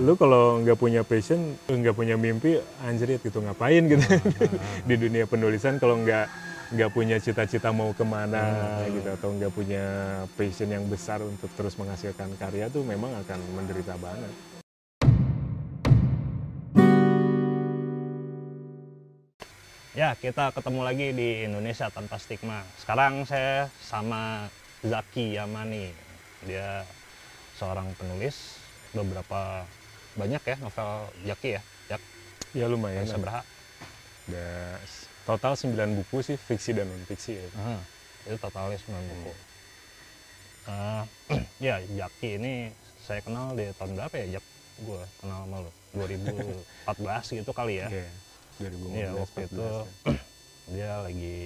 Lu kalau nggak punya passion, nggak punya mimpi, anjrit gitu ngapain gitu di dunia penulisan kalau nggak nggak punya cita-cita mau ke mana gitu atau nggak punya passion yang besar untuk terus menghasilkan karya tuh memang akan menderita banget. Ya, kita ketemu lagi di Indonesia tanpa stigma. Sekarang saya sama Zaki Yamani. Dia seorang penulis, beberapa banyak ya novel Zaki ya. Jak, Ya lumayan. Ada s- total 9 buku sih fiksi dan non fiksi ya. Aha, itu totalnya 9 buku. Eh, ya, Zaki ini saya kenal di tahun berapa ya, Jak? Gue kenal sama lu. 2014 gitu kali ya. Iya. 2015 Iya, waktu 14 itu ya. dia lagi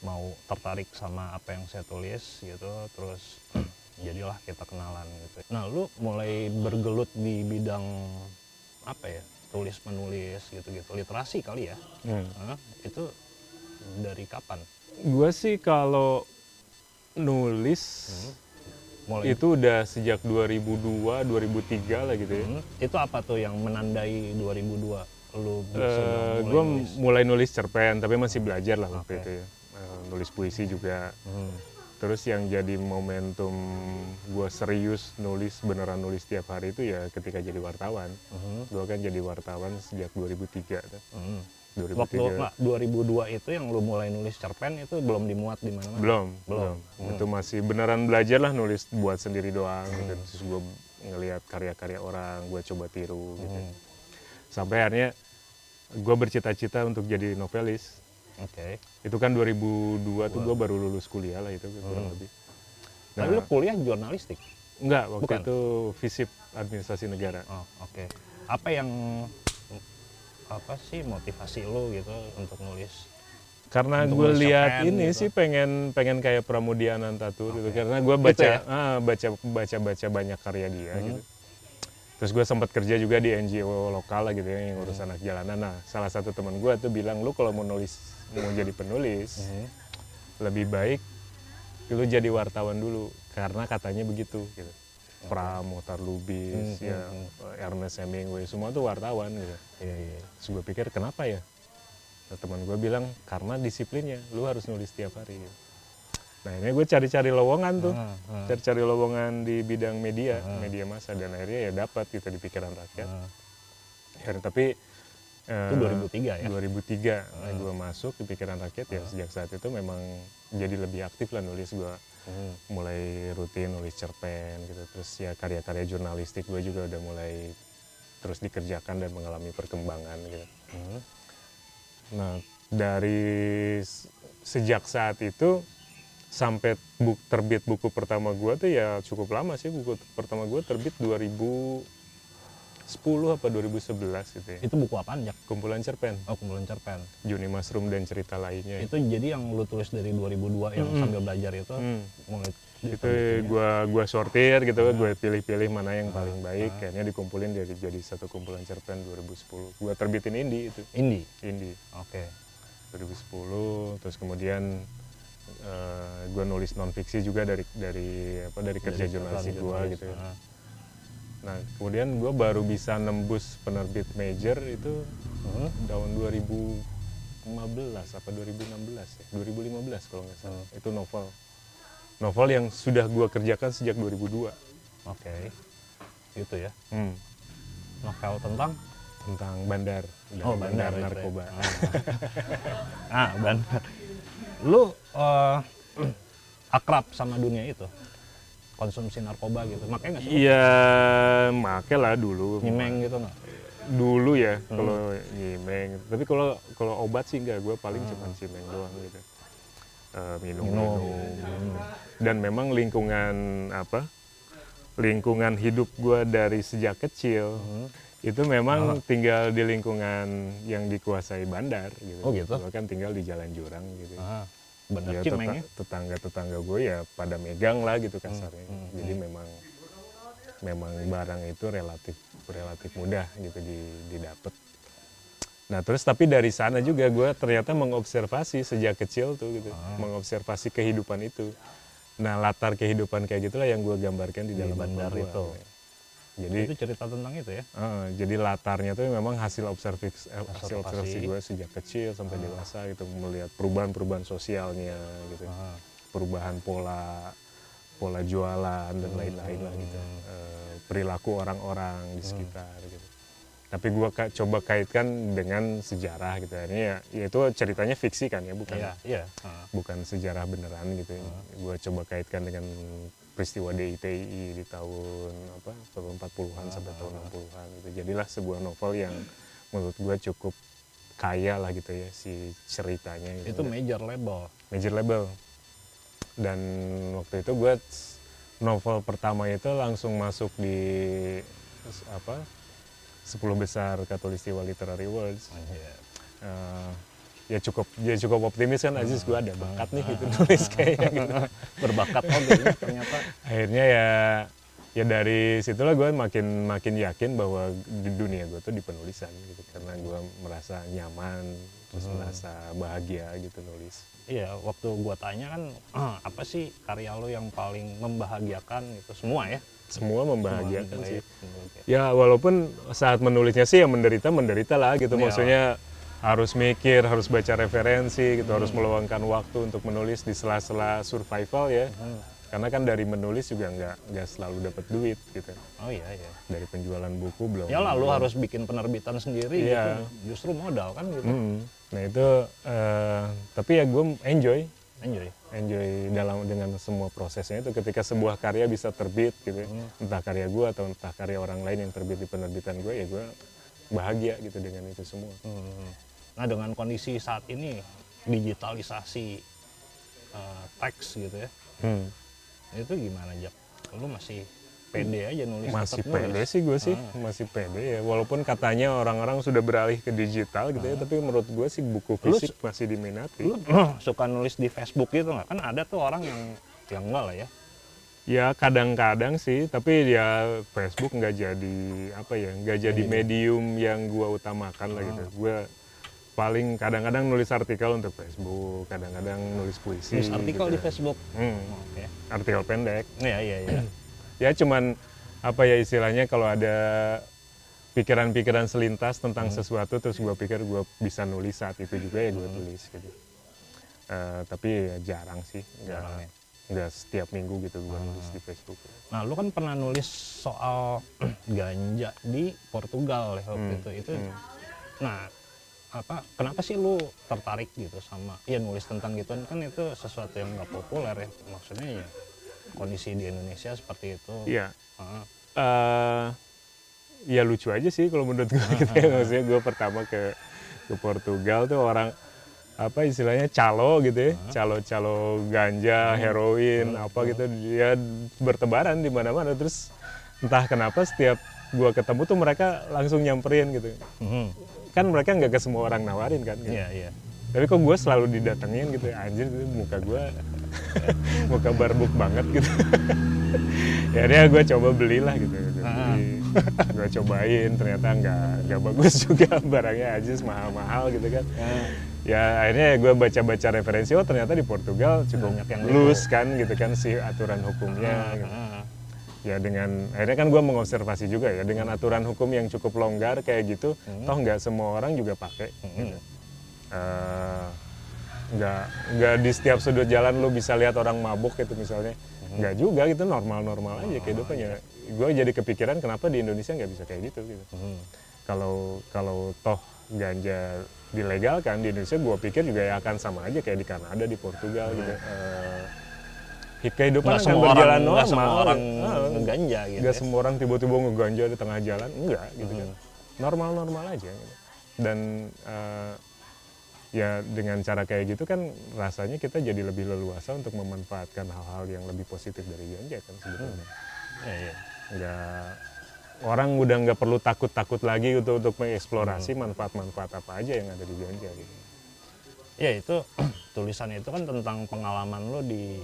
mau tertarik sama apa yang saya tulis gitu, terus jadilah kita kenalan gitu. Nah, lu mulai bergelut di bidang apa ya? Tulis menulis gitu-gitu, literasi kali ya? Hmm. Hah? itu dari kapan? Gua sih kalau nulis Mulai itu udah sejak 2002, 2003 lah gitu ya. Hmm, itu apa tuh yang menandai 2002 lu Eh, mulai gue nulis? mulai nulis cerpen tapi masih belajar lah waktu itu ya Eh, nulis puisi juga Hmm. Terus yang jadi momentum gue serius nulis beneran nulis tiap hari itu ya ketika jadi wartawan Mhm. gue kan jadi wartawan sejak 2003 tuh. Mhm. 2003 Waktu enggak, 2002 itu yang lu mulai nulis cerpen itu belum dimuat di mana-mana. belum Belum. belum Hmm. itu masih beneran belajar lah nulis buat sendiri doang gitu. terus gue ngelihat karya-karya orang gue coba tiru gitu Hmm. sampai akhirnya gue bercita-cita untuk jadi novelis Oke. itu kan 2002 tuh gue baru lulus kuliah lah itu kurang Hmm. lebih Tapi lu kuliah jurnalistik. enggak waktu Bukan? itu visip administrasi negara Oh, oke. Apa yang apa sih motivasi lu gitu untuk nulis? karena gue lihat ini gitu. sih pengen pengen kayak Pramudia Anantatur gitu Oke. karena gue Gitu baca ya? ah, baca baca baca banyak karya dia Hmm. gitu terus gue sempat kerja juga di NGO lokal lah gitu ya yang ngurus Hmm. anak jalanan nah salah satu teman gue tuh bilang lu kalau mau nulis mau jadi penulis Mhm. lebih baik lu jadi wartawan dulu karena katanya begitu gitu Pram, Muhtar Lubis, Hmm, ya hmm, Ernest Hemingway, semua tuh wartawan gitu. Iya, iya. Terus gue pikir kenapa ya? Nah, teman gue bilang karena disiplinnya, lu harus nulis tiap hari. Gitu. Nah ini gue cari-cari lowongan tuh, ah, cari-cari lowongan di bidang media, Hmm. media massa dan akhirnya ya dapat gitu di pikiran rakyat. Ya, tapi Itu 2003 ya? 2003 Hmm. gue masuk di pikiran rakyat ya sejak saat itu memang jadi lebih aktif lah nulis gue Hmm. mulai rutin nulis cerpen gitu terus ya karya-karya jurnalistik gue juga udah mulai terus dikerjakan dan mengalami perkembangan gitu Hmm. nah dari sejak saat itu sampai buk, terbit buku pertama gue tuh ya cukup lama sih buku pertama gue terbit 2010 apa 2011 gitu ya Itu buku apaan, Jak? kumpulan cerpen Oh, kumpulan cerpen. Juni Mushroom dan cerita lainnya Itu jadi yang lu tulis dari 2002 yang Mm-mm. sambil belajar itu Hmm. itu diterbitinnya. gua gua sortir gitu Ah. gue pilih-pilih mana yang paling baik Ah. kayaknya dikumpulin jadi jadi satu kumpulan cerpen 2010 gua terbitin indie itu indie. indie Oke. 2010 terus kemudian eh, gua nulis non fiksi juga dari dari apa dari kerja jurnalistik jurnalis. gitu ya. Ah. Nah kemudian gua baru bisa nembus penerbit major itu Hmm. tahun 2015 apa 2016 ya 2015 kalau nggak salah Hmm. itu novel novel yang sudah gua kerjakan sejak 2002 Oke. Itu ya. Hmm, Novel tentang tentang bandar Oh, bandar, itu ya. narkoba ah, bandar. Lu eh, akrab sama dunia itu? Konsumsi narkoba gitu. Makanya nggak sih? iya make lah dulu Nyimeng gitu nggak? dulu ya Hmm. kalau nyimeng tapi kalau kalau obat sih enggak gue paling Hmm. cuma cimeng doang gitu Eh, minum Minum. minum dan memang lingkungan apa lingkungan hidup gue dari sejak kecil Hmm. itu memang tinggal di lingkungan yang dikuasai bandar gitu. Oh, gitu? Gue kan tinggal di jalan jurang gitu. Ah, bandar Ya, Cimeng ya? tetangga tetangga gue ya pada megang lah gitu kasarnya. hmm, Jadi memang memang barang itu relatif relatif mudah gitu di, didapat. Nah terus tapi dari sana juga gue ternyata mengobservasi sejak kecil tuh gitu, Ah. mengobservasi kehidupan itu. Nah latar kehidupan kayak gitulah yang gue gambarkan di Di dalam bandar itu. gitu. Jadi itu cerita tentang itu ya? Eh, jadi latarnya tuh memang hasil observasi eh, hasil Observasi. gue sejak kecil sampai dewasa gitu melihat perubahan-perubahan sosialnya gitu. Ah. perubahan pola pola jualan dan Hmm. lain-lain lah gitu. Eh, perilaku orang-orang di sekitar gitu. Tapi gua ka- coba kaitkan dengan sejarah gitu. Ini ya, ya itu ceritanya fiksi kan ya bukan iya iya. Ah. bukan sejarah beneran gitu gua coba kaitkan dengan peristiwa DITI di tahun apa tahun 40-an sampai tahun 60-an gitu. Jadilah sebuah novel yang menurut gua cukup kaya lah gitu ya si ceritanya gitu. Itu major label. Major label. Dan waktu itu gue novel pertama itu langsung masuk di apa 10 besar Katulistiwa Literary Awards Anjir. Eh, ya cukup ya cukup optimis kan Aziz gue ada bakat nih gitu nulis kayaknya gitu. Berbakat oh gitu, ternyata. Akhirnya ya ya dari situlah gue makin makin yakin bahwa di dunia gue tuh di penulisan gitu. Karena gue merasa nyaman terus merasa bahagia gitu nulis. Iya waktu gua tanya kan "Ah, apa sih karya lo yang paling membahagiakan? Itu semua ya? Semua membahagiakan Semua sih. Ya walaupun saat menulisnya sih ya menderita menderita lah gitu. Iya. maksudnya harus mikir harus baca referensi gitu Hmm. harus meluangkan waktu untuk menulis di sela-sela survival ya Hmm. karena kan dari menulis juga nggak nggak selalu dapat duit gitu oh iya iya dari penjualan buku belum ya lalu harus bikin penerbitan sendiri Iya. gitu justru modal kan gitu Mm. nah itu eh, tapi ya gue enjoy enjoy enjoy dalam dengan semua prosesnya itu ketika sebuah karya bisa terbit gitu. Hmm. entah karya gue atau entah karya orang lain yang terbit di penerbitan gue ya gue bahagia gitu dengan itu semua Hmm. Nah dengan kondisi saat ini digitalisasi eh, teks gitu ya, Hmm. itu gimana Jack? Lu masih pede aja nulis? masih tetap nulis? pede sih gue sih Ah. masih pede ya walaupun katanya orang-orang sudah beralih ke digital gitu ya tapi menurut gue sih buku Lu fisik masih diminati Lu suka nulis di Facebook gitu nggak? Kan ada tuh orang yang yang enggak lah ya. ya kadang-kadang sih tapi ya Facebook nggak jadi apa ya nggak jadi medium yang gue utamakan lah gitu gue paling kadang-kadang nulis artikel untuk Facebook kadang-kadang nulis puisi Nulis artikel gitu di. Facebook. Hmm, Oke. artikel pendek Iya iya iya. ya cuman apa ya istilahnya kalau ada pikiran-pikiran selintas tentang Hmm. sesuatu terus gue pikir gue bisa nulis saat itu juga ya gue Hmm. tulis gitu Eh, tapi ya jarang sih Jarang ya. nggak setiap minggu gitu gue nulis Hmm. di Facebook Nah lu kan pernah nulis soal ganja di Portugal ya waktu Hmm, itu. Itu hmm. nah apa kenapa sih lu tertarik gitu sama ya nulis tentang gituan kan itu sesuatu yang nggak populer ya. Maksudnya ya kondisi di Indonesia seperti itu. Iya. Ah, eh ya lucu aja sih kalau menurut gue gitu ya. Maksudnya gue pertama ke ke Portugal tuh orang apa istilahnya calo gitu ya. Calo calo ganja heroin apa gitu. Dia bertebaran di mana-mana. Terus entah kenapa setiap gue ketemu tuh mereka langsung nyamperin gitu. Mhm. Kan mereka nggak ke semua orang nawarin kan gitu. iya iya tapi kok gue selalu didatengin gitu anjir gitu, muka gue muka barbuk banget gitu ya dia gue coba belilah gitu, gitu. Ah. gue cobain ternyata nggak nggak bagus juga barangnya aja mahal-mahal gitu kan Ah, ya akhirnya gue baca-baca referensi oh ternyata di Portugal cukup Banyak yang loose kan gitu kan si aturan hukumnya gitu. Ya dengan akhirnya kan gue mengobservasi juga ya dengan aturan hukum yang cukup longgar kayak gitu Hmm. toh nggak semua orang juga pakai mhm. gitu. Eh, nggak nggak di setiap sudut jalan lu bisa lihat orang mabuk gitu misalnya nggak juga gitu normal-normal aja kehidupannya gue jadi kepikiran kenapa di Indonesia nggak bisa kayak gitu gitu Mhm. kalau kalau toh ganja dilegalkan di Indonesia gue pikir juga ya akan sama aja kayak di Kanada di Portugal gitu Eh, kehidupan Nggak akan semua berjalan orang, normal semua orang Ah, ngeganja gitu. nggak ya. semua orang tiba-tiba ngeganja di tengah jalan enggak gitu kan Hmm. normal-normal aja gitu. dan eh, ya dengan cara kayak gitu kan rasanya kita jadi lebih leluasa untuk memanfaatkan hal-hal yang lebih positif dari ganja kan sebetulnya Iya, iya. nggak orang udah nggak perlu takut-takut lagi untuk untuk mengeksplorasi manfaat-manfaat apa aja yang ada di ganja gitu Ya itu tulisan itu kan tentang pengalaman lo di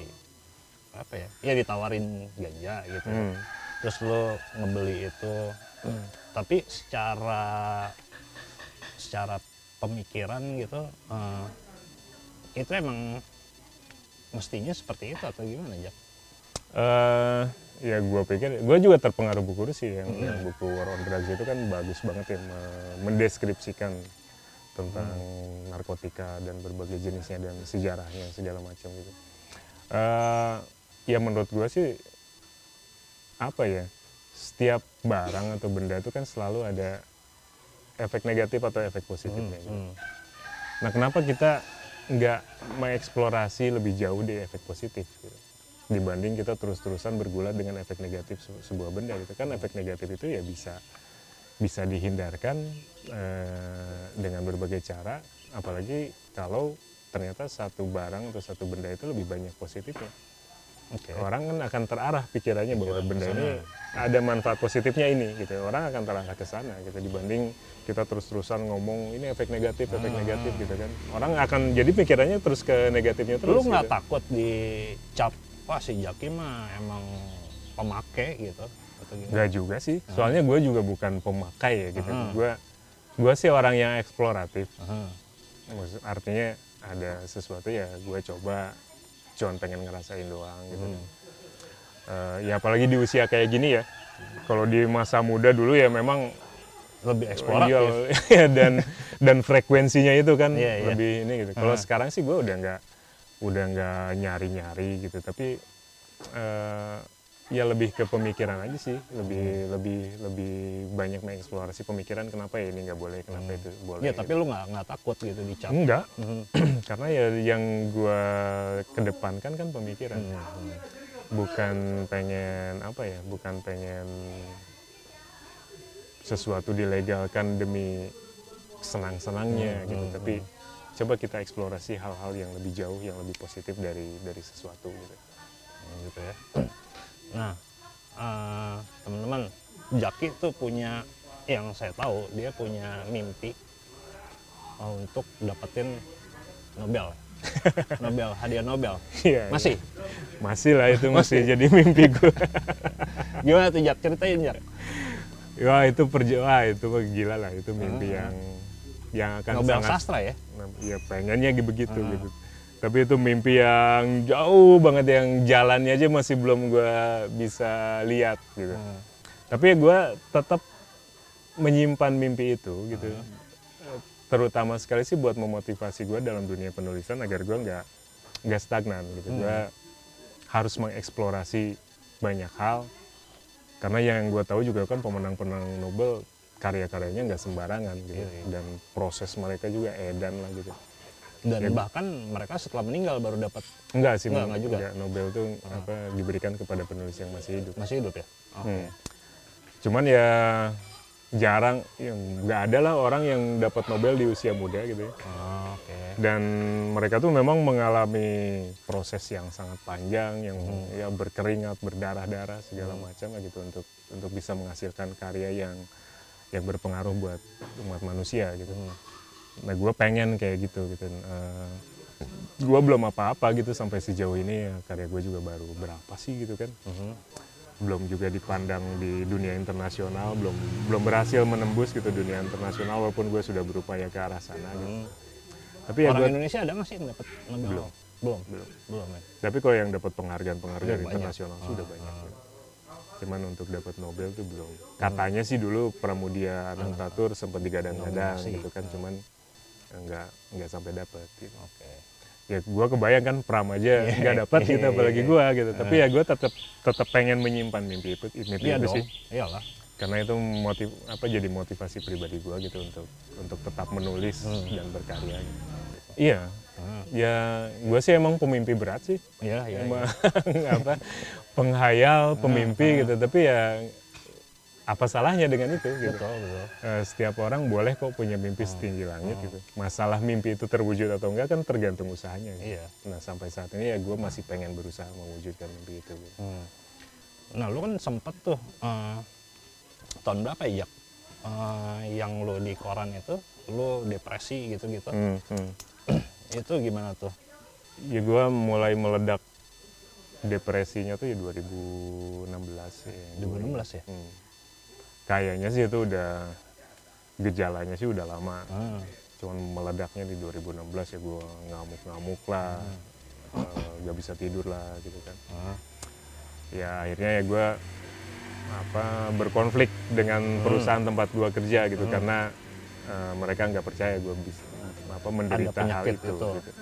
apa ya? Ya ditawarin ganja gitu. Hmm. Terus lo ngebeli itu. Tapi secara secara pemikiran gitu eh, itu emang mestinya seperti itu atau gimana Jack? Eh, ya gue pikir gue juga terpengaruh buku sih yang, yang buku War on Drugs itu kan bagus banget ya me- mendeskripsikan tentang narkotika dan berbagai jenisnya dan sejarahnya segala macam gitu. Eh, ya menurut gue sih apa ya setiap barang atau benda itu kan selalu ada efek negatif atau efek positifnya. gitu. Hmm. Nah, kenapa kita nggak mengeksplorasi lebih jauh di efek positif gitu? dibanding kita terus-terusan bergulat dengan efek negatif se- sebuah benda gitu kan efek negatif itu ya bisa bisa dihindarkan eh, dengan berbagai cara apalagi kalau ternyata satu barang atau satu benda itu lebih banyak positifnya Oke. orang kan akan terarah pikirannya bahwa benda ini ada manfaat positifnya ini gitu orang akan terarah ke sana gitu dibanding kita terus-terusan ngomong ini efek negatif efek Ah. negatif gitu kan orang akan jadi pikirannya terus ke negatifnya terus Lu nggak gitu. takut dicap wah si Jaki mah emang pemakai gitu atau gimana? Nggak juga sih soalnya gue juga bukan pemakai ya gitu Ah. gue gue sih orang yang eksploratif. Maksud- artinya ada sesuatu ya gue coba cuman pengen ngerasain doang gitu Hmm. Eh, ya apalagi di usia kayak gini ya kalau di masa muda dulu ya memang Lebih eksploratif. Iya, dan dan frekuensinya itu kan Iya, iya. lebih ini gitu. Kalau Ah. sekarang sih gue udah nggak udah nggak nyari-nyari gitu, tapi eh, ya lebih ke pemikiran aja sih, lebih lebih lebih banyak mengeksplorasi pemikiran kenapa ya ini nggak boleh, kenapa itu boleh. Iya, tapi lu nggak nggak takut gitu dicap. enggak, Mhm. karena ya yang gue kedepankan kan pemikiran, Hmm. bukan pengen apa ya, bukan pengen sesuatu dilegalkan demi senang-senangnya Hmm, gitu hmm, tapi coba kita eksplorasi hal-hal yang lebih jauh yang lebih positif dari dari sesuatu gitu gitu ya. Nah, eh, teman-teman, Jaki tuh punya yang saya tahu dia punya mimpi eh, untuk dapetin Nobel. Nobel, hadiah Nobel. Iya, Masih? masih lah itu masih jadi mimpi gue Gimana tuh Jak? Ceritain Jak. wah itu perja wah itu gila lah itu mimpi yang yang akan Nobel sangat sastra ya? Ya pengennya begitu Ah. gitu tapi itu mimpi yang jauh banget yang jalannya aja masih belum gue bisa lihat gitu Hmm. tapi gue tetap menyimpan mimpi itu gitu Ah. Eh, terutama sekali sih buat memotivasi gue dalam dunia penulisan agar gue nggak nggak stagnan gitu Hmm. gue harus mengeksplorasi banyak hal karena yang gue tahu juga kan pemenang-pemenang Nobel karya-karyanya nggak sembarangan gitu Iya, iya. dan proses mereka juga edan lah gitu Dan Ya. bahkan mereka setelah meninggal baru dapat enggak sih Nggak, Mem- nggak juga? enggak. Nobel itu Ah. apa diberikan kepada penulis yang masih hidup masih hidup ya? Oke. Hmm. Cuman ya jarang, yang nggak ada lah orang yang dapat Nobel di usia muda gitu ya. Oh, Oke. Dan mereka tuh memang mengalami proses yang sangat panjang, yang Hmm. ya berkeringat, berdarah-darah segala Hmm. macam lah gitu untuk untuk bisa menghasilkan karya yang yang berpengaruh buat umat manusia gitu. Hmm. Nah gue pengen kayak gitu gitu. gue belum apa-apa gitu sampai sejauh ini ya karya gue juga baru berapa sih gitu kan Mhm. belum juga dipandang di dunia internasional belum belum berhasil menembus gitu dunia internasional walaupun gue sudah berupaya ke arah sana gitu. Hmm. tapi ya Orang gue Indonesia ada nggak sih yang dapat Nobel? Belum. Belum. belum Belum ya. tapi kalau yang dapat penghargaan penghargaan banyak. internasional sudah Ah, banyak ah. gitu. cuman untuk dapat Nobel tuh belum katanya sih dulu Pramudia Anantatur sempat digadang-gadang gitu kan cuman enggak enggak sampai dapat gitu. Oke. ya gue kebayang kan Pram aja Iya, nggak dapat iya, gitu iya, apalagi iya. gue gitu tapi ya gue tetap tetap pengen menyimpan mimpi itu mimpi Iya itu dong. sih Iyalah. karena itu motiv apa jadi motivasi pribadi gue gitu untuk untuk tetap menulis Hmm. dan berkarya gitu. iya Hmm. ya gue sih emang pemimpi berat sih Iya, iya. iya. Emang apa penghayal pemimpi gitu tapi ya apa salahnya dengan itu gitu Betul, betul. Eh, setiap orang boleh kok punya mimpi setinggi langit gitu masalah mimpi itu terwujud atau enggak kan tergantung usahanya gitu. Iya. nah sampai saat ini ya gue masih pengen berusaha mewujudkan mimpi itu gitu. Hmm. Nah, lu kan sempet tuh eh, tahun berapa ya? Eh, yang lu di koran itu lu depresi gitu-gitu. Hmm, hmm. Itu gimana tuh? ya gue mulai meledak depresinya tuh ya 2016 ya 2016 ya? Hmm. Kayaknya sih itu udah gejalanya sih udah lama Ah, cuman meledaknya di 2016 ya gue ngamuk-ngamuk lah Hmm. eh, nggak bisa tidur lah gitu kan ah. ya akhirnya ya gue apa berkonflik dengan perusahaan tempat gue kerja gitu karena eh, mereka nggak percaya gue bisa apa menderita hal itu, itu. gitu.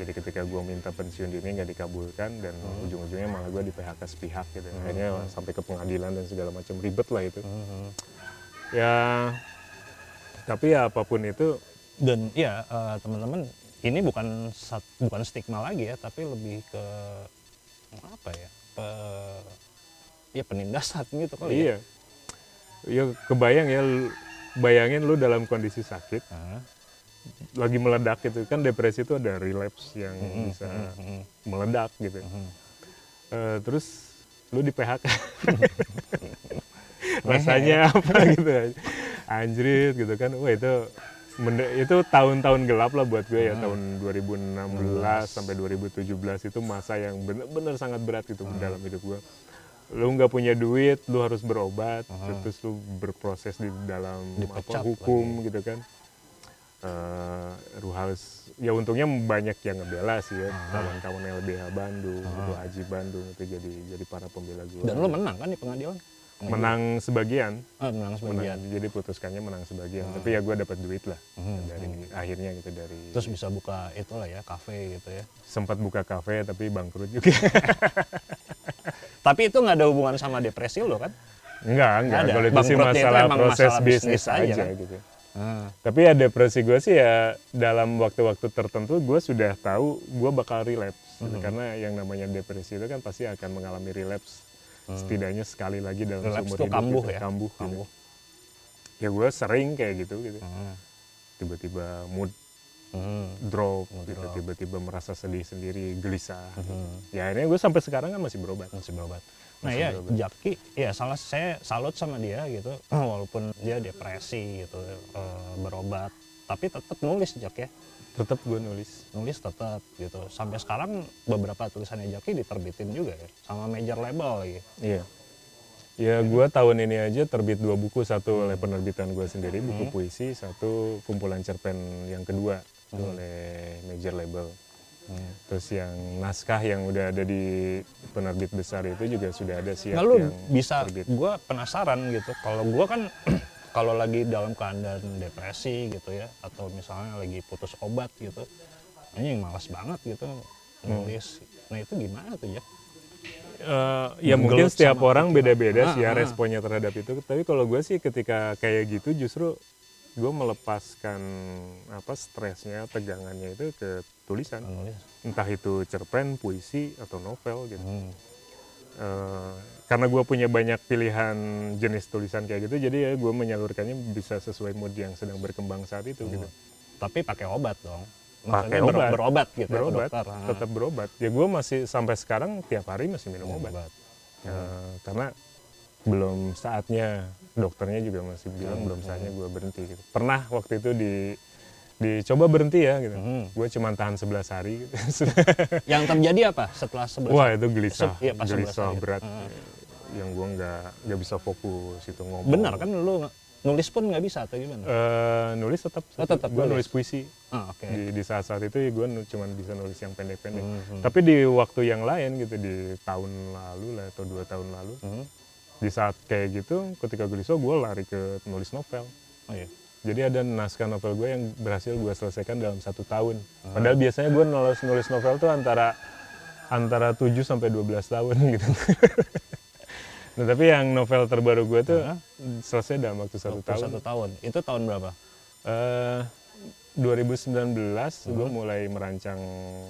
Jadi ketika gue minta pensiun dini nggak dikabulkan dan ujung-ujungnya malah gue di PHK sepihak gitu akhirnya sampai ke pengadilan dan segala macam ribet lah itu. Mhm. ya tapi ya apa pun itu dan ya eh, teman-teman ini bukan sat- bukan stigma lagi ya tapi lebih ke apa ya pe- ya penindasan gitu kali ya. Iya. Ya kebayang ya bayangin lu dalam kondisi sakit Hah? Lagi meledak gitu. Kan depresi itu ada relapse yang bisa Mhm. meledak gitu. Mhm. Eh, terus lu di PHK rasanya apa gitu? Anjrit gitu kan. Wah itu itu tahun-tahun gelap lah buat gue ya. Tahun 2016 sampai 2017 itu masa yang bener-bener sangat berat gitu dalam hidup gue. Lu nggak punya duit lu harus berobat terus lu berproses di dalam apa hukum gitu kan Eh, lu harus ya untungnya banyak yang ngebela sih ya kawan-kawan LBH Bandung itu Haji Bandung itu jadi jadi para pembela gue dan lu menang kan di pengadilan? Menang sebagian. Ah, menang sebagian. menang, jadi putuskannya menang sebagian. Tapi ya gue dapat duit lah Mhm. dari akhirnya gitu dari terus bisa buka itulah ya kafe gitu ya. Sempat buka kafe tapi bangkrut juga. Tapi itu nggak ada hubungan sama depresi lo kan? Enggak enggak kalau itu sih itu masalah proses masalah bisnis bisnis aja aja kan? gitu Ah, tapi ya depresi gue sih ya dalam waktu-waktu tertentu gue sudah tahu gue bakal relapse Mhm. karena yang namanya depresi itu kan pasti akan mengalami relapse setidaknya sekali lagi dalam Hmm. Relapse seumur hidup kambuh gitu. ya? kambuh, gitu. kambuh ya gue sering kayak gitu gitu Ah, tiba-tiba mood drop Mood gitu drop. tiba-tiba merasa sedih sendiri gelisah Mhm. ya akhirnya gue sampai sekarang kan masih berobat masih berobat. Nah ya. Jaki, ya salah saya salut sama dia gitu, walaupun dia depresi gitu eh, berobat, tapi tetap nulis Jak ya, tetap gue nulis. Nulis tetap gitu. Sampai sekarang beberapa tulisannya Jaki diterbitin juga ya, sama major label lagi. iya. Ya gue tahun ini aja terbit dua buku. Satu oleh penerbitan gue sendiri buku puisi. Satu kumpulan cerpen yang kedua itu oleh major label. Hmm. Terus yang naskah yang udah ada di penerbit besar itu juga sudah ada siap Nah lu yang bisa, gue penasaran gitu. Kalau gue kan kalau lagi dalam keadaan depresi gitu ya, atau misalnya lagi putus obat gitu, ini malas banget gitu nulis. Nah itu gimana tuh ya? Eh, ya mungkin setiap orang beda-beda Ah, sih ya ah. responnya terhadap itu. Tapi kalau gue sih ketika kayak gitu justru gue melepaskan apa stresnya, tegangannya itu ke tulisan. Nulis. Entah itu cerpen, puisi atau novel gitu. Hmm. Eh, karena gue punya banyak pilihan jenis tulisan kayak gitu, jadi ya gue menyalurkannya bisa sesuai mood yang sedang berkembang saat itu gitu. Tapi pakai obat dong. Pakai ber- obat. berobat gitu ya, Berobat, dokter. Ah, tetap berobat. Ya gue masih sampai sekarang tiap hari masih minum obat. berobat. Eh, karena belum saatnya dokternya juga masih bilang Hmm, belum saatnya gue berhenti gitu. pernah waktu itu di dicoba berhenti ya gitu Hmm. gue cuma tahan 11 hari gitu. Yang terjadi apa setelah sebelas? wah itu gelisah Se- iya, pas 11 gelisah hari. berat Hmm. yang gue nggak nggak bisa fokus itu ngomong Benar kan lu nulis pun nggak bisa atau gimana? Eh, nulis tetap, Oh, tetap gue nulis. puisi ah, oke. di, di saat-saat itu ya gue cuma bisa nulis yang pendek-pendek Hmm, hmm. tapi di waktu yang lain gitu di tahun lalu lah atau dua tahun lalu Hmm. di saat kayak gitu ketika gelisah gue lari ke nulis novel Oh iya. Jadi ada naskah novel gue yang berhasil gue selesaikan dalam satu tahun Ah. padahal biasanya gue nulis nulis novel tuh antara antara 7 sampai 12 tahun gitu nah tapi yang novel terbaru gue tuh Ah. selesai dalam waktu satu tahun Satu tahun. Itu tahun berapa? Eh, 2019 gue Hmm. mulai merancang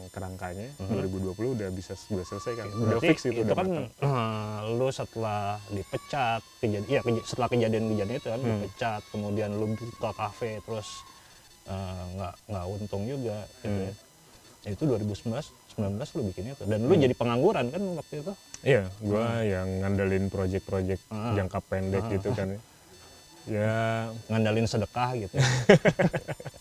kerangkanya 2020 udah bisa gue selesaikan udah Berarti fix itu, itu udah kan eh, lu setelah dipecat, kejadian, iya keja- setelah kejadian-kejadian itu kan Hmm. dipecat, kemudian lu buka kafe terus eh, nggak nggak untung juga gitu Hmm. ya. Ya, Itu 2019 19 lu bikin itu dan lu jadi pengangguran kan waktu itu. Iya, gue yang ngandelin project-project Ah. jangka pendek Ah. gitu kan. Ya, Ngandalin sedekah gitu.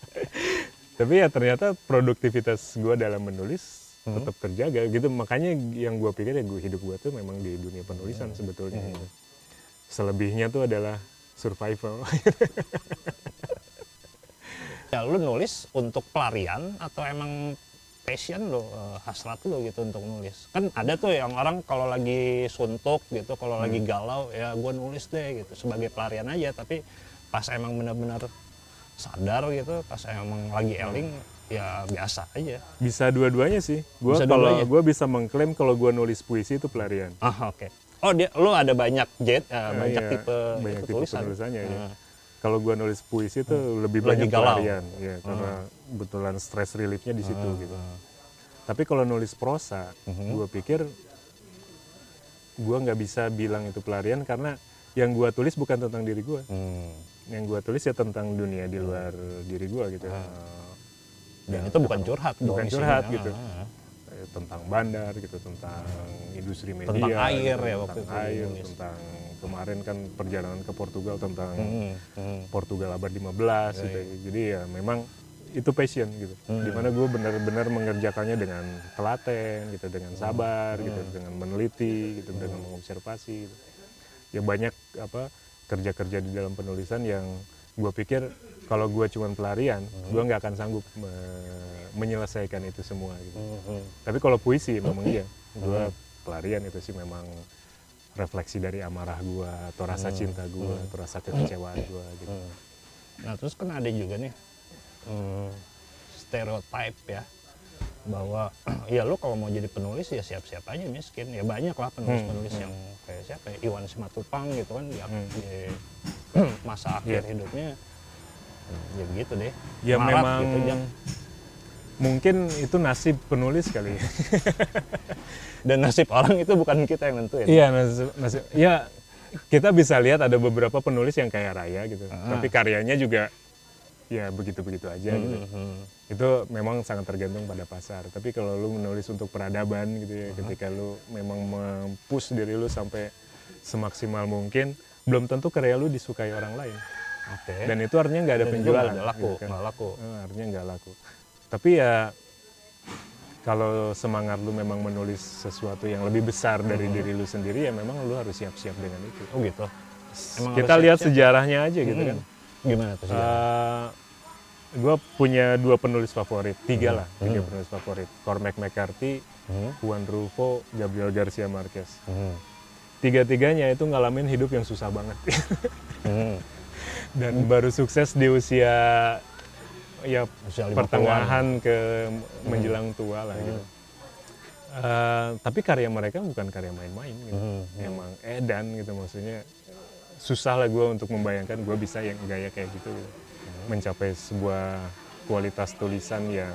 tapi ya ternyata produktivitas gue dalam menulis Hmm. tetap terjaga gitu. Makanya yang gue pikir ya gue hidup gue tuh memang di dunia penulisan sebetulnya. Hmm. gitu. Selebihnya tuh adalah survival. ya lu nulis untuk pelarian atau emang passion lo eh, hasrat lo gitu untuk nulis kan ada tuh yang orang kalau lagi suntuk gitu kalau lagi galau ya gue nulis deh gitu sebagai pelarian aja tapi pas emang benar-benar sadar gitu pas emang lagi eling ya biasa aja Bisa dua-duanya sih. Gua Bisa kalau gua bisa mengklaim kalau gua nulis puisi itu pelarian. ah oke oh dia lo ada banyak jet eh, banyak iya, tipe banyak itu tipe tulisan penulisannya, ya. Kalau gua nulis puisi itu lebih Lagi banyak galau. pelarian, ya karena betulan stress reliefnya di situ Ah, gitu. Tapi kalau nulis prosa, Mhm. gua pikir gua nggak bisa bilang itu pelarian karena yang gua tulis bukan tentang diri gua. Hmm. Yang gua tulis ya tentang dunia di luar diri gua gitu. Ah. Dan ya, itu bukan curhat bukan isinya. curhat Ah, gitu. ah. eh, tentang bandar gitu, tentang industri media, Tentang air gitu, ya waktu tentang itu air, tentang kemarin kan perjalanan ke Portugal tentang Hmm, hmm. Portugal abad 15 gitu. Right. Jadi ya memang itu passion gitu. Hmm. Di mana gue benar-benar mengerjakannya dengan telaten gitu, dengan Hmm. sabar gitu, dengan meneliti gitu, dengan mengobservasi. Gitu. Ya banyak apa kerja-kerja di dalam penulisan yang gue pikir kalau gue cuman pelarian, Hmm. gue nggak akan sanggup me- menyelesaikan itu semua gitu. Hmm, hmm. Tapi kalau puisi memang iya, gue pelarian itu sih memang refleksi dari amarah gue atau rasa cinta gue atau rasa kekecewaan gue gitu. Hmm. Nah terus kan ada juga nih hmm, stereotip ya bahwa ya lu kalau mau jadi penulis ya siap-siap aja miskin ya banyak lah penulis-penulis yang kayak siapa ya Iwan Simatupang gitu kan di, Hmm. di masa akhir Iya. hidupnya ya begitu deh Ya Marat memang gitu, Jang. mungkin itu nasib penulis kali ya. dan nasib orang itu bukan kita yang nentuin Iya nasib, nasib. Ya kita bisa lihat ada beberapa penulis yang kaya raya gitu, Ah. tapi karyanya juga ya begitu-begitu aja gitu. Hmm, hmm. Itu memang sangat tergantung pada pasar. Tapi kalau lu menulis untuk peradaban gitu ya, ketika lu memang mempush diri lu sampai semaksimal mungkin, belum tentu karya lu disukai orang lain. oke Dan itu artinya nggak ada Dan penjualan. nggak laku gitu kan. nggak laku Eh, artinya nggak laku. Tapi ya kalau semangat lu memang menulis sesuatu yang lebih besar dari Hmm. diri lu sendiri ya memang lu harus siap-siap dengan itu. oh gitu Emang Kita lihat siap-siap? sejarahnya aja gitu Hmm. kan. gimana tuh sejarah? Gue punya dua penulis favorit, tiga lah, tiga Hmm. penulis favorit. Cormac McCarthy, Hmm, Juan Rulfo, Gabriel Garcia Marquez. hmm, Tiga-tiganya itu ngalamin hidup yang susah banget hmm. dan baru sukses di usia ya Usia 50-an. pertengahan ke menjelang tua lah gitu. Eh, tapi karya mereka bukan karya main-main gitu. Hmm, hmm. Emang edan gitu maksudnya susah lah gue untuk membayangkan gue bisa yang gaya kayak gitu, gitu. Mencapai sebuah kualitas tulisan yang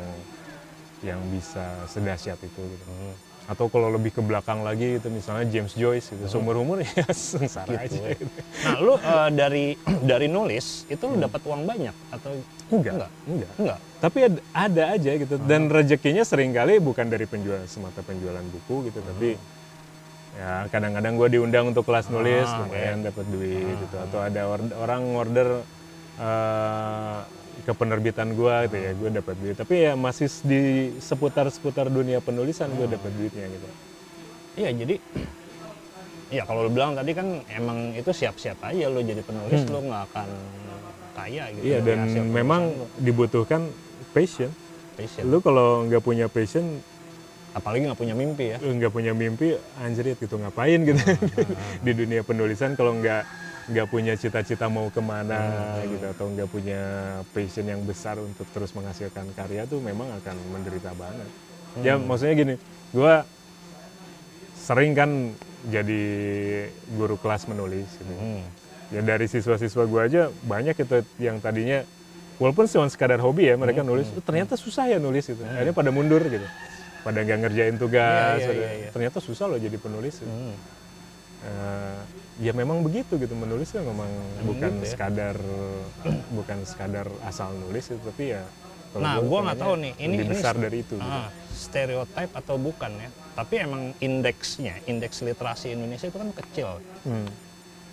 yang bisa sedahsyat itu gitu. Hmm. Atau kalau lebih ke belakang lagi gitu misalnya James Joyce gitu, seumur umur ya sengsara Gitu aja. ya. Gitu. Nah, lu eh, dari dari nulis itu lu dapat uang banyak atau Enggak, enggak? enggak. Enggak. Tapi ada, ada aja gitu dan rezekinya sering kali bukan dari penjual semata penjualan buku gitu tapi ya kadang-kadang gue diundang untuk kelas nulis Ah, lumayan dapat duit gitu atau ada or- orang order eh, ke penerbitan gue gitu ya gue dapat duit tapi ya masih di seputar seputar dunia penulisan gue dapat duitnya gitu Iya, jadi ya kalau lu bilang tadi kan emang itu siap-siap aja lu jadi penulis lu nggak akan kaya gitu. Hmm. iya dan memang lu. dibutuhkan passion Passion. lu kalau nggak punya passion apalagi nggak punya mimpi ya. nggak punya mimpi anjrit gitu ngapain gitu di dunia penulisan kalau nggak nggak punya cita-cita mau ke mana gitu atau nggak punya passion yang besar untuk terus menghasilkan karya tuh memang akan menderita banget ya maksudnya gini gua sering kan jadi guru kelas menulis gitu. Hmm. ya dari siswa-siswa gua aja banyak itu yang tadinya walaupun cuma sekadar hobi ya mereka nulis "Oh, ternyata susah ya nulis itu akhirnya pada mundur gitu pada nggak ngerjain tugas pada- iya, iya. ternyata susah loh jadi penulis gitu. Hmm. Eh, ya memang begitu gitu menulis kan memang bukan gitu ya. sekadar bukan sekadar asal nulis itu tapi ya Nah, gua gua nggak tahu nih, ini- lebih ini besar s- dari itu gitu. Ah, stereotip atau bukan ya? Tapi emang indeksnya, indeks literasi Indonesia itu kan kecil. Hmm.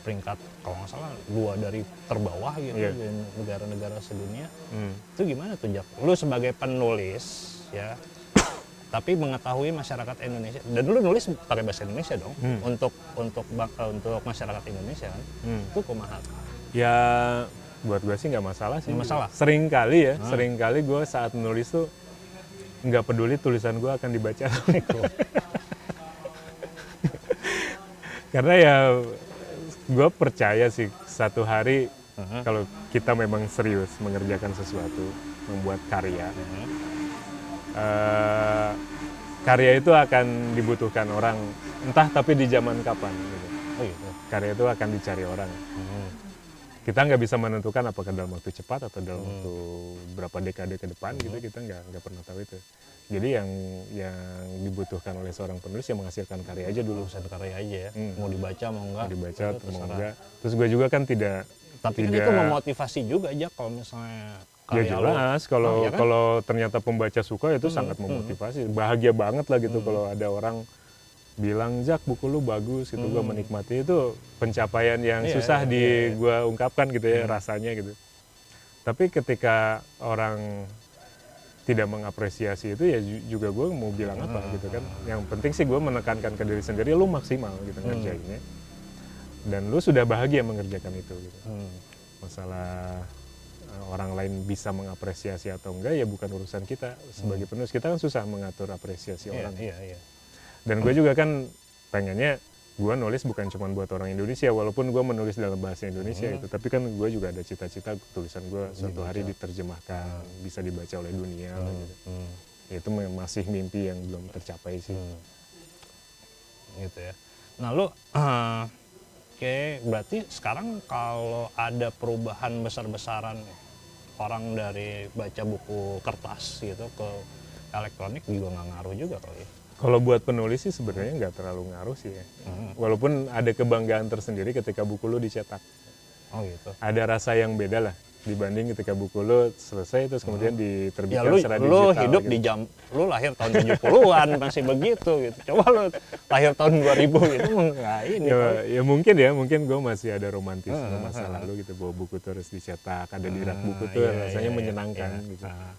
Peringkat kalau nggak salah dua dari terbawah gitu di negara-negara sedunia. Hmm. Itu gimana tuh Jak? Lu sebagai penulis ya, tapi mengetahui masyarakat Indonesia dan lu nulis pakai bahasa Indonesia dong Hmm. untuk untuk eh, untuk masyarakat Indonesia kan. Hmm. Itu kumaha. ya buat gue sih nggak masalah sih Nggak masalah? sering kali ya Ah. sering kali gue saat menulis tuh nggak peduli tulisan gue akan dibaca karena ya gue percaya sih satu hari Mhm. kalau kita memang serius mengerjakan sesuatu membuat karya Mhm. Eh, karya itu akan dibutuhkan orang entah tapi di zaman kapan gitu. oh gitu karya itu akan dicari orang Mhm. kita nggak bisa menentukan apakah dalam waktu cepat atau dalam Hmm. waktu berapa dekade ke depan gitu kita nggak nggak pernah tahu itu jadi yang yang dibutuhkan oleh seorang penulis yang menghasilkan karya aja dulu urusan karya aja ya Hmm. mau dibaca mau enggak mau dibaca itu atau mau enggak terus gue juga kan tidak tapi kan tidak itu memotivasi juga aja kalau misalnya ya lo jelas kalau Oh, iya kan? kalau ternyata pembaca suka itu Hmm, sangat hmm. memotivasi bahagia banget lah gitu Hmm. kalau ada orang bilang Jak buku lu bagus gitu gue Hmm. menikmati itu pencapaian yang Iya, susah iya, di iya, iya. gue ungkapkan gitu ya Hmm. rasanya gitu tapi ketika orang tidak mengapresiasi itu ya ju- juga gue mau bilang apa Hmm. gitu kan yang penting sih gue menekankan ke diri sendiri lu maksimal gitu Hmm. ngerjainnya dan lu sudah bahagia mengerjakan itu gitu Hmm. masalah orang lain bisa mengapresiasi atau enggak ya bukan urusan kita sebagai penulis kita kan susah mengatur apresiasi Hmm. Iya, orang iya iya dan gue juga kan pengennya gue nulis bukan cuma buat orang Indonesia walaupun gue menulis dalam bahasa Indonesia Hmm. itu tapi kan gue juga ada cita-cita tulisan gue suatu hari diterjemahkan bisa dibaca oleh dunia Hmm, gitu. hmm, Ya, itu masih mimpi yang belum tercapai sih hmm. gitu ya nah eh, oke berarti sekarang kalau ada perubahan besar-besaran orang dari baca buku kertas gitu ke elektronik juga nggak ngaruh juga kali ya? Kalau buat penulis sih sebenarnya nggak terlalu ngaruh sih ya. Hmm. walaupun ada kebanggaan tersendiri ketika buku lu dicetak. Oh gitu. Ada rasa yang beda lah dibanding ketika buku lo selesai terus kemudian ya diterbitkan lu secara lu digital hidup gitu. di jam lu lahir tahun 70-an masih begitu gitu coba lu lahir tahun 2000 gitu enggak ini ya, kali. ya mungkin ya mungkin gue masih ada romantisme Hmm, masa hmm. lalu gitu bahwa buku tuh harus dicetak ada di rak buku tuh iya, rasanya iya, menyenangkan iya. gitu Ah,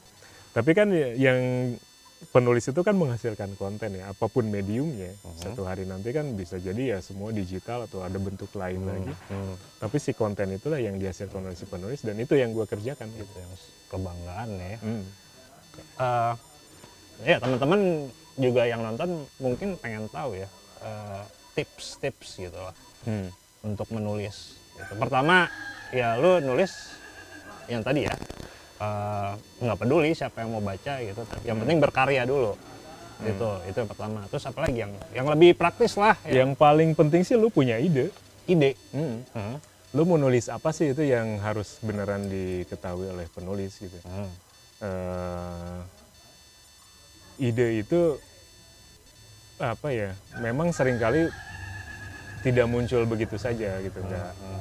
tapi kan ya- yang penulis itu kan menghasilkan konten ya apa pun mediumnya Hmm. satu hari nanti kan bisa jadi ya semua digital atau ada bentuk lain lagi hmm, tapi si konten itulah yang dihasilkan oleh si penulis dan itu yang gue kerjakan gitu gitu yang kebanggaan ya Hmm. Eh, ya teman-teman juga yang nonton mungkin pengen tahu ya eh, tips-tips gitu lah Hmm. untuk menulis. Gitu. Pertama ya lu nulis yang tadi ya eh, nggak peduli siapa yang mau baca gitu, tapi yang penting berkarya dulu. Itu itu yang pertama. Terus apa lagi yang yang lebih praktis lah ya. yang paling penting sih lu punya ide ide. Hmm. Hmm. lu mau nulis apa sih itu yang harus beneran diketahui oleh penulis gitu Hmm. Eh, ide itu apa ya memang sering kali tidak muncul begitu saja gitu nggak Hmm.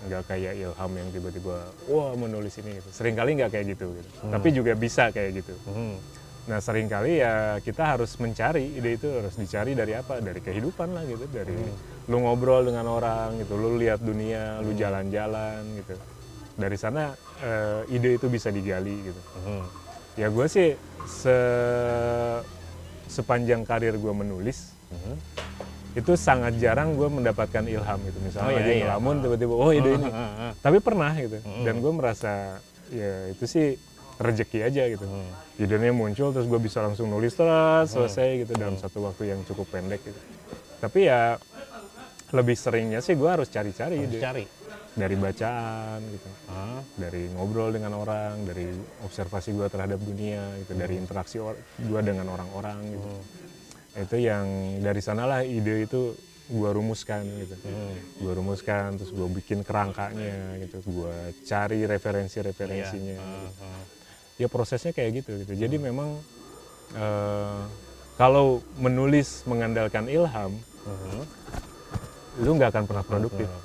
Nggak kayak ilham yang tiba-tiba wah menulis ini gitu. Seringkali nggak kayak gitu, gitu. tapi juga bisa kayak gitu. Hmm. nah sering kali ya kita harus mencari ide itu harus dicari dari apa? Dari kehidupan lah gitu. Dari lu ngobrol dengan orang gitu. Lu lihat dunia lu jalan-jalan gitu. Dari sana eh, ide itu bisa digali gitu. Hmm. ya gue sih se sepanjang karir gue menulis Hmm. Itu sangat jarang gue mendapatkan ilham gitu. Misalnya Oh, iya, lagi iya. ngelamun tiba-tiba oh ide ini. Hmm, hmm, tapi pernah gitu. Dan gue merasa ya itu sih rezeki aja gitu. Idenya muncul terus gue bisa langsung nulis terus selesai gitu dalam satu waktu yang cukup pendek gitu. Tapi ya lebih seringnya sih gue harus cari-cari Harus ide. cari. dari bacaan gitu. Ah. dari ngobrol dengan orang dari observasi gue terhadap dunia gitu. Dari interaksi gue dengan orang-orang gitu. Hmm. Itu yang dari sanalah ide itu gue rumuskan gitu Hmm. gue rumuskan terus gue bikin kerangkanya gitu gue cari referensi-referensinya Iya. gitu. Ah, ah. ya prosesnya kayak gitu gitu jadi memang eh, kalau menulis mengandalkan ilham Mhm. lu nggak akan pernah produktif Lu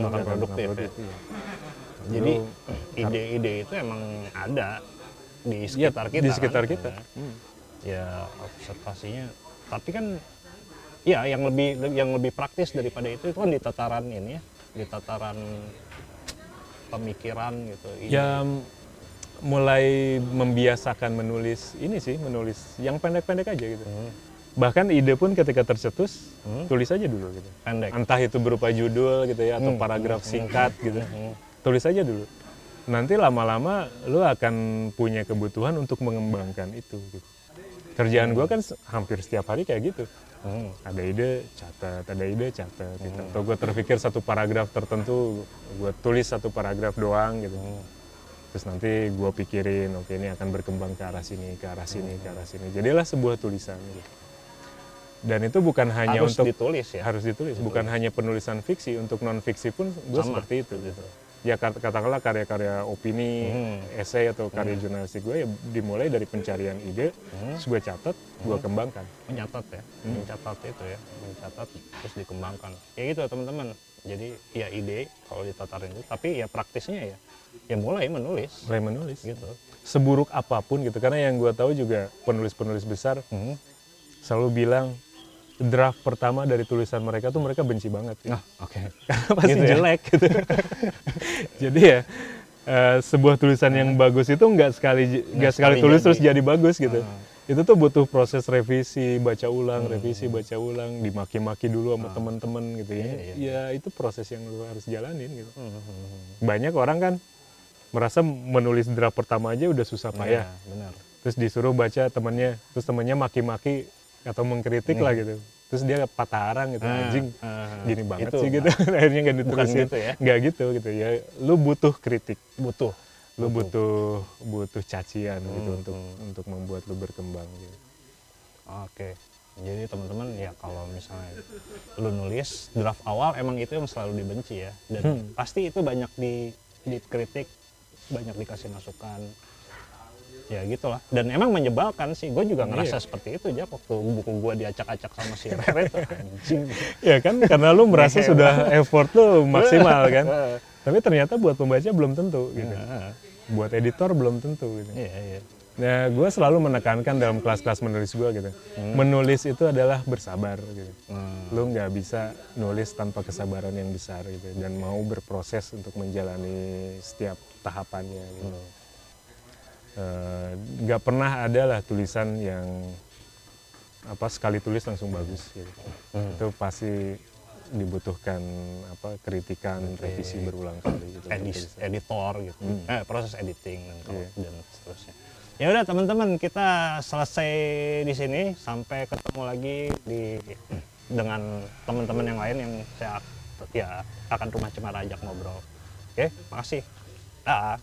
Nggak akan pernah produktif ya. iya. Jadi Lu- ide-ide itu emang ada di Iya, sekitar kita. di sekitar kan? kita Hmm. Ya observasinya. Tapi kan ya yang lebih yang lebih praktis daripada itu itu kan di tataran ini ya, di tataran pemikiran gitu. ide. ya m- mulai membiasakan menulis ini sih menulis yang pendek-pendek aja gitu Hmm. bahkan ide pun ketika tercetus Hmm. tulis aja dulu gitu pendek. entah itu berupa judul gitu ya atau Hmm, paragraf singkat gitu Hmm. tulis aja dulu nanti lama-lama lu akan punya kebutuhan untuk mengembangkan itu gitu kerjaan gue kan hampir setiap hari kayak gitu. Hmm. ada ide catat ada ide catat gitu. atau gue terpikir satu paragraf tertentu gue tulis satu paragraf doang gitu. Hmm. terus nanti gue pikirin oke ini akan berkembang ke arah sini ke arah sini ke arah sini. Jadilah sebuah tulisan gitu. dan itu bukan hanya harus untuk ditulis ya? harus ditulis. Bukan hanya penulisan fiksi untuk non fiksi pun gue seperti itu gitu ya kat- katakanlah karya-karya opini Hmm. esai atau karya jurnalistik gue ya dimulai dari pencarian ide Hmm. terus gue catat gue kembangkan. Mencatat ya mencatat itu ya mencatat terus dikembangkan. Ya gitu teman-teman. Jadi ya ide kalau ditatarin itu tapi ya praktisnya ya ya mulai menulis. Mulai menulis. Gitu. Seburuk apa pun gitu karena yang gue tahu juga penulis-penulis besar Hmm. selalu bilang draft pertama dari tulisan mereka tuh mereka benci banget ya. nah oke pasti Gitu ya? jelek gitu. jadi ya eh, sebuah tulisan yang bagus itu nggak sekali nggak sekali sekali tulis jadi. terus jadi bagus gitu Ah. itu tuh butuh proses revisi baca ulang Hmm. revisi baca ulang dimaki-maki dulu sama teman-teman gitu ya Ah. Iya, iya. ya itu proses yang lu harus jalanin gitu Hmm. banyak orang kan merasa menulis draft pertama aja udah susah payah ya benar terus disuruh baca temennya terus temennya maki-maki atau mengkritik lah gitu. Terus dia patah arang gitu Ah, anjing ah, gini banget itu sih gitu. akhirnya nggak diterusin. gitu ya? nggak gitu gitu ya. Lu butuh kritik. Butuh. Lu butuh. butuh cacian gitu Hmm, untuk hmm. untuk membuat lu berkembang gitu. Oke. Jadi teman-teman ya kalau misalnya lu nulis draft awal emang itu yang selalu dibenci ya. Dan Hmm. pasti itu banyak di dikritik, banyak dikasih masukan. Ya gitulah. Dan emang menyebalkan sih. Gue juga ngerasa Iya. seperti itu ya waktu buku gue diacak-acak sama si Rere tuh anjing. ya kan karena lu merasa Iya. sudah effort lu maksimal kan tapi ternyata buat pembaca belum tentu gitu Nah, buat editor belum tentu gitu Iya, iya. Nah, gue selalu menekankan dalam kelas-kelas menulis gue gitu. Menulis itu adalah bersabar gitu. Hmm. Lu nggak bisa nulis tanpa kesabaran yang besar gitu dan mau berproses untuk menjalani setiap tahapannya. Gitu. Hmm. Eh, Nggak pernah ada lah tulisan yang apa sekali tulis langsung bagus gitu. Hmm. Itu pasti dibutuhkan apa kritikan, revisi berulang kali gitu. Edis, editor gitu. Hmm. Eh, proses editing dan, Iya. dan seterusnya. Ya udah teman-teman kita selesai di sini sampai ketemu lagi di dengan teman-teman yang lain yang saya ya akan rumah cemara ajak ngobrol. Oke, makasih. Dah.